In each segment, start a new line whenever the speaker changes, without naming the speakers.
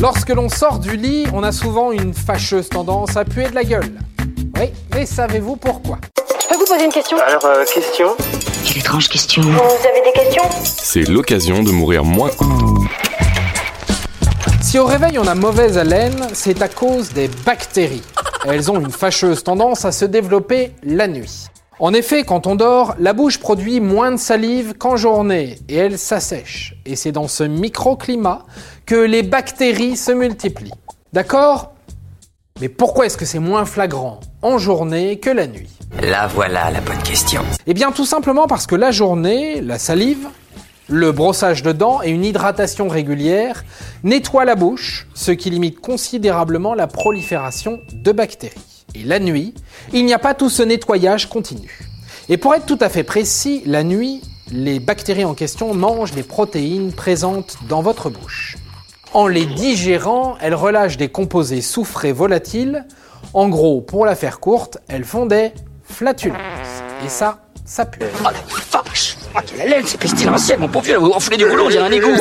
Lorsque l'on sort du lit, on a souvent une fâcheuse tendance à puer de la gueule. Oui, mais savez-vous pourquoi?
Je peux vous poser une question?
Alors, euh, question?
Quelle étrange question.
Vous avez des questions?
C'est l'occasion de mourir moins.
Si au réveil on a mauvaise haleine, c'est à cause des bactéries. Elles ont une fâcheuse tendance à se développer la nuit. En effet, quand on dort, la bouche produit moins de salive qu'en journée et elle s'assèche. Et c'est dans ce microclimat que les bactéries se multiplient. D'accord? Mais pourquoi est-ce que c'est moins flagrant en journée que la nuit?
Là voilà la bonne question.
Eh bien tout simplement parce que la journée, la salive, le brossage de dents et une hydratation régulière nettoient la bouche, ce qui limite considérablement la prolifération de bactéries. Et la nuit, il n'y a pas tout ce nettoyage continu. Et pour être tout à fait précis, la nuit, les bactéries en question mangent des protéines présentes dans votre bouche. En les digérant, elles relâchent des composés soufrés volatiles. En gros, pour la faire courte, elles font des flatulences. Et ça, ça pue.
Oh la vache Oh quelle haleine, c'est pestilentiel, mon pauvre vieux, vous enflez du boulot, on dirait un égout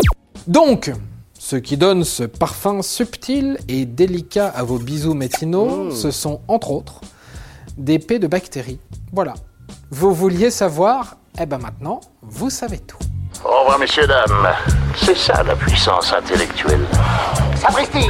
Donc, ce qui donne ce parfum subtil et délicat à vos bisous matinaux, ce sont entre autres des pets de bactéries. Voilà. Vous vouliez savoir Eh ben maintenant, vous savez tout.
Au revoir, messieurs, dames. C'est ça la puissance intellectuelle.
Sapristi